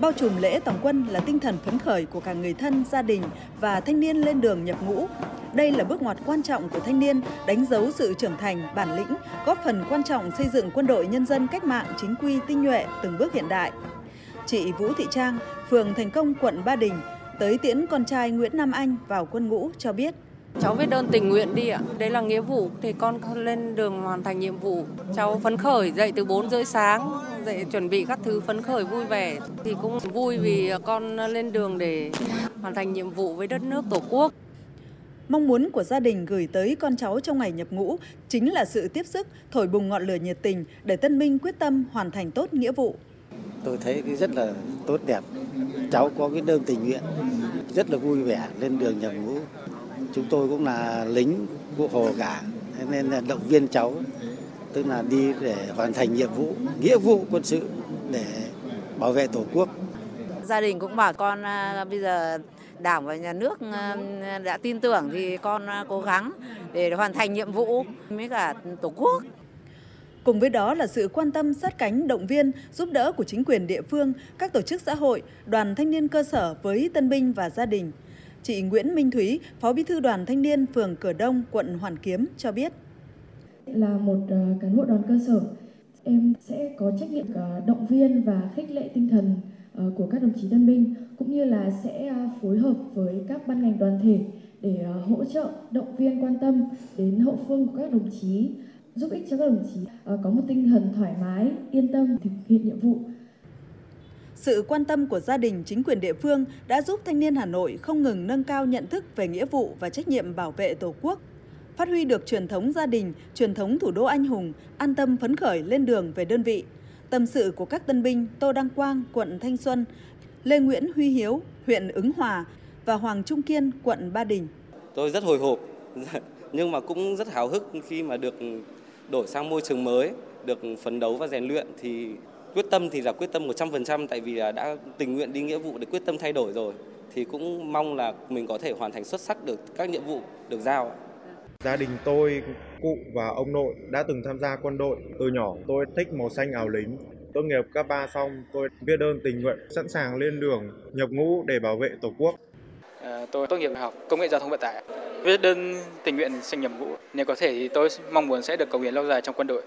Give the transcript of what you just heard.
Bao trùm lễ tổng quân là tinh thần phấn khởi của cả người thân, gia đình và thanh niên lên đường nhập ngũ. Đây là bước ngoặt quan trọng của thanh niên, đánh dấu sự trưởng thành, bản lĩnh, góp phần quan trọng xây dựng quân đội nhân dân cách mạng chính quy tinh nhuệ từng bước hiện đại. Chị Vũ Thị Trang, phường Thành Công, quận Ba Đình, tới tiễn con trai Nguyễn Nam Anh vào quân ngũ cho biết. Cháu viết đơn tình nguyện đi ạ. Đấy là nghĩa vụ thì con lên đường hoàn thành nhiệm vụ. Cháu phấn khởi dậy từ 4 rưỡi sáng, dậy chuẩn bị các thứ phấn khởi vui vẻ. Thì cũng vui vì con lên đường để hoàn thành nhiệm vụ với đất nước Tổ quốc. Mong muốn của gia đình gửi tới con cháu trong ngày nhập ngũ chính là sự tiếp sức, thổi bùng ngọn lửa nhiệt tình để tân binh quyết tâm hoàn thành tốt nghĩa vụ. Tôi thấy rất là tốt đẹp. Cháu có cái đơn tình nguyện, rất là vui vẻ lên đường nhập ngũ. Chúng tôi cũng là lính của Hồ cả, nên là động viên cháu, tức là đi để hoàn thành nhiệm vụ, nghĩa vụ quân sự để bảo vệ Tổ quốc. Gia đình cũng bảo con à, bây giờ Đảng và nhà nước à, đã tin tưởng thì con à, cố gắng để hoàn thành nhiệm vụ với cả Tổ quốc. Cùng với đó là sự quan tâm sát cánh động viên, giúp đỡ của chính quyền địa phương, các tổ chức xã hội, đoàn thanh niên cơ sở với tân binh và gia đình. Chị Nguyễn Minh Thúy, Phó Bí thư Đoàn Thanh niên phường Cửa Đông, quận Hoàn Kiếm cho biết. Là một ờ, cán bộ đoàn cơ sở, em sẽ có trách nhiệm ờ, động viên và khích lệ tinh thần ờ, của các đồng chí tân binh cũng như là sẽ phối hợp với các ban ngành đoàn thể để hỗ trợ, động viên quan tâm đến hậu phương của các đồng chí giúp ích cho các đồng chí có một tinh thần thoải mái, yên tâm thực hiện nhiệm vụ. Sự quan tâm của gia đình, chính quyền địa phương đã giúp thanh niên Hà Nội không ngừng nâng cao nhận thức về nghĩa vụ và trách nhiệm bảo vệ Tổ quốc, phát huy được truyền thống gia đình, truyền thống thủ đô anh hùng, an tâm phấn khởi lên đường về đơn vị. Tâm sự của các tân binh Tô Đăng Quang, quận Thanh Xuân, Lê Nguyễn Huy Hiếu, huyện Ứng Hòa và Hoàng Trung Kiên, quận Ba Đình. Tôi rất hồi hộp, nhưng mà cũng rất háo hức khi mà được đổi sang môi trường mới, được phấn đấu và rèn luyện thì quyết tâm thì là quyết tâm 100% tại vì là đã tình nguyện đi nghĩa vụ để quyết tâm thay đổi rồi thì cũng mong là mình có thể hoàn thành xuất sắc được các nhiệm vụ được giao. Gia đình tôi, cụ và ông nội đã từng tham gia quân đội. Từ nhỏ tôi thích màu xanh áo lính. Tốt nghiệp cấp 3 xong, tôi viết đơn tình nguyện sẵn sàng lên đường nhập ngũ để bảo vệ Tổ quốc. À, tôi tốt nghiệp đại học công nghệ giao thông vận tải. Viết đơn tình nguyện sinh nhập ngũ. Nếu có thể thì tôi mong muốn sẽ được cầu hiến lâu dài trong quân đội.